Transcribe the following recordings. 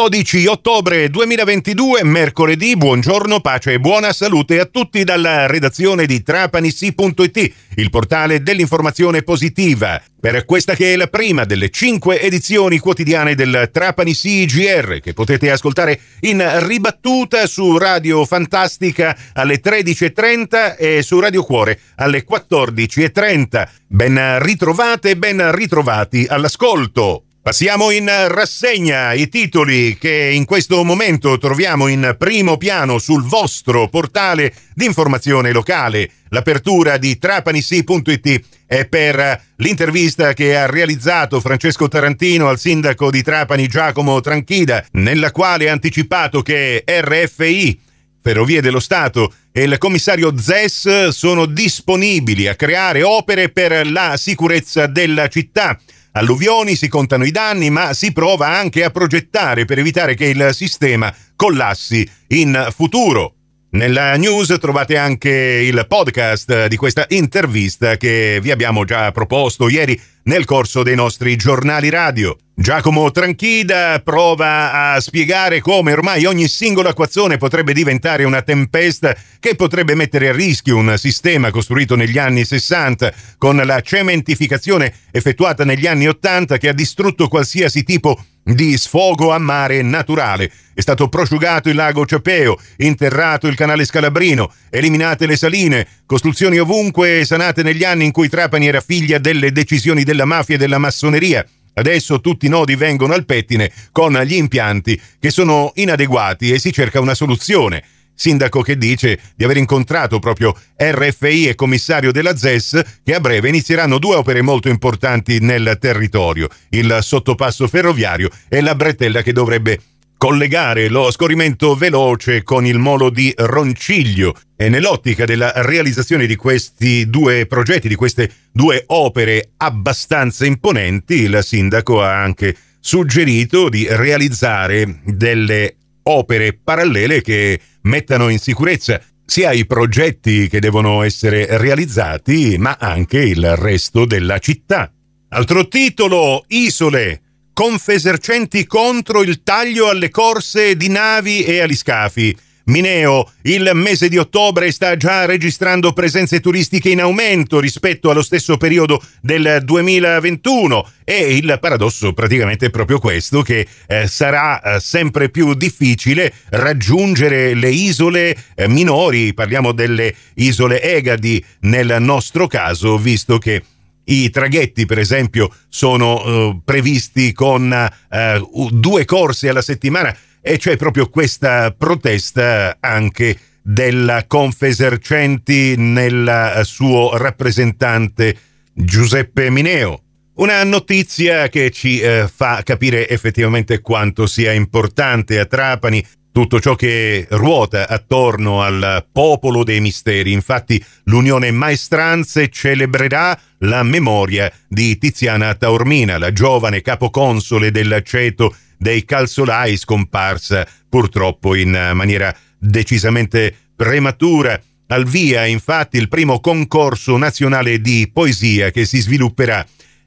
12 ottobre 2022, mercoledì, buongiorno, pace e buona salute a tutti dalla redazione di trapanissi.it, il portale dell'informazione positiva. Per questa che è la prima delle cinque edizioni quotidiane del Trapani CGR che potete ascoltare in ribattuta su Radio Fantastica alle 13.30 e su Radio Cuore alle 14.30. Ben ritrovate e ben ritrovati all'ascolto. Passiamo in rassegna i titoli che in questo momento troviamo in primo piano sul vostro portale di informazione locale. L'apertura di trapanissi.it è per l'intervista che ha realizzato Francesco Tarantino al sindaco di Trapani Giacomo Tranchida, nella quale ha anticipato che RFI Ferrovie dello Stato e il commissario ZES sono disponibili a creare opere per la sicurezza della città alluvioni, si contano i danni, ma si prova anche a progettare per evitare che il sistema collassi in futuro. Nella news trovate anche il podcast di questa intervista che vi abbiamo già proposto ieri nel corso dei nostri giornali radio. Giacomo Tranchida prova a spiegare come ormai ogni singola acquazione potrebbe diventare una tempesta che potrebbe mettere a rischio un sistema costruito negli anni 60 con la cementificazione effettuata negli anni 80 che ha distrutto qualsiasi tipo di sfogo a mare naturale. È stato prosciugato il lago Ciapeo, interrato il canale Scalabrino, eliminate le saline, costruzioni ovunque sanate negli anni in cui Trapani era figlia delle decisioni della mafia e della massoneria. Adesso tutti i nodi vengono al pettine con gli impianti che sono inadeguati e si cerca una soluzione. Sindaco che dice di aver incontrato proprio RFI e commissario della ZES che a breve inizieranno due opere molto importanti nel territorio, il sottopasso ferroviario e la bretella che dovrebbe collegare lo scorrimento veloce con il molo di Ronciglio e nell'ottica della realizzazione di questi due progetti, di queste due opere abbastanza imponenti, il sindaco ha anche suggerito di realizzare delle opere parallele che mettano in sicurezza sia i progetti che devono essere realizzati, ma anche il resto della città. Altro titolo, Isole Confesercenti contro il taglio alle corse di navi e agli scafi. Mineo, il mese di ottobre sta già registrando presenze turistiche in aumento rispetto allo stesso periodo del 2021 e il paradosso praticamente è proprio questo che eh, sarà eh, sempre più difficile raggiungere le isole eh, minori, parliamo delle isole Egadi nel nostro caso, visto che i traghetti, per esempio, sono uh, previsti con uh, due corse alla settimana e c'è proprio questa protesta anche della Confesercenti nel suo rappresentante Giuseppe Mineo. Una notizia che ci eh, fa capire effettivamente quanto sia importante a Trapani tutto ciò che ruota attorno al popolo dei misteri. Infatti l'Unione Maestranze celebrerà la memoria di Tiziana Taormina, la giovane capoconsole dell'aceto dei calzolai scomparsa purtroppo in maniera decisamente prematura. Al via infatti il primo concorso nazionale di poesia che si svilupperà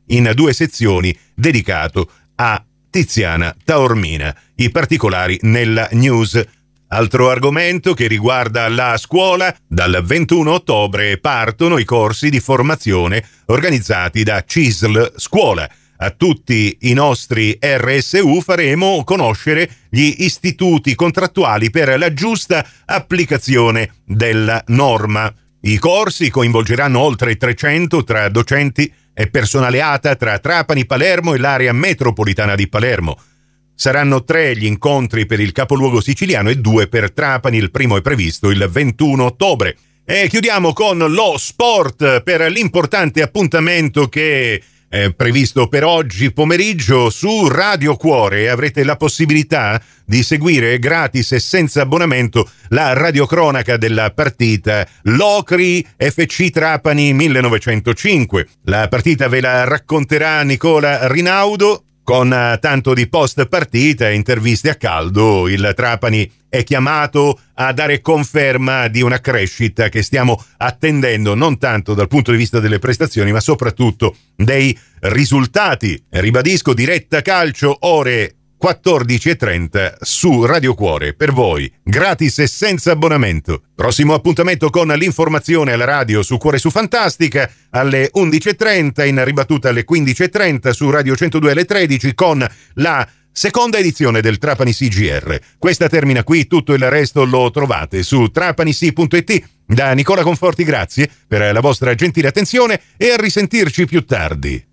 in due sezioni dedicato a Tiziana Taormina. I particolari nella news. Altro argomento che riguarda la scuola, dal 21 ottobre partono i corsi di formazione organizzati da CISL Scuola. A tutti i nostri RSU faremo conoscere gli istituti contrattuali per la giusta applicazione della norma. I corsi coinvolgeranno oltre 300 tra docenti è personale ATA tra Trapani, Palermo e l'area metropolitana di Palermo. Saranno tre gli incontri per il capoluogo siciliano e due per Trapani, il primo è previsto il 21 ottobre. E chiudiamo con lo sport per l'importante appuntamento che eh, previsto per oggi pomeriggio su Radio Cuore avrete la possibilità di seguire gratis e senza abbonamento la radiocronaca della partita Locri FC Trapani 1905. La partita ve la racconterà Nicola Rinaudo con eh, tanto di post partita e interviste a caldo, il Trapani è chiamato a dare conferma di una crescita che stiamo attendendo non tanto dal punto di vista delle prestazioni, ma soprattutto dei risultati. Ribadisco diretta calcio ore 14.30 su Radio Cuore per voi, gratis e senza abbonamento. Prossimo appuntamento con l'informazione alla radio su Cuore su Fantastica alle 11.30, in ribattuta alle 15.30 su Radio 102 alle 13 con la seconda edizione del Trapani CGR. Questa termina qui, tutto il resto lo trovate su trapanisi.it. Da Nicola Conforti grazie per la vostra gentile attenzione e a risentirci più tardi.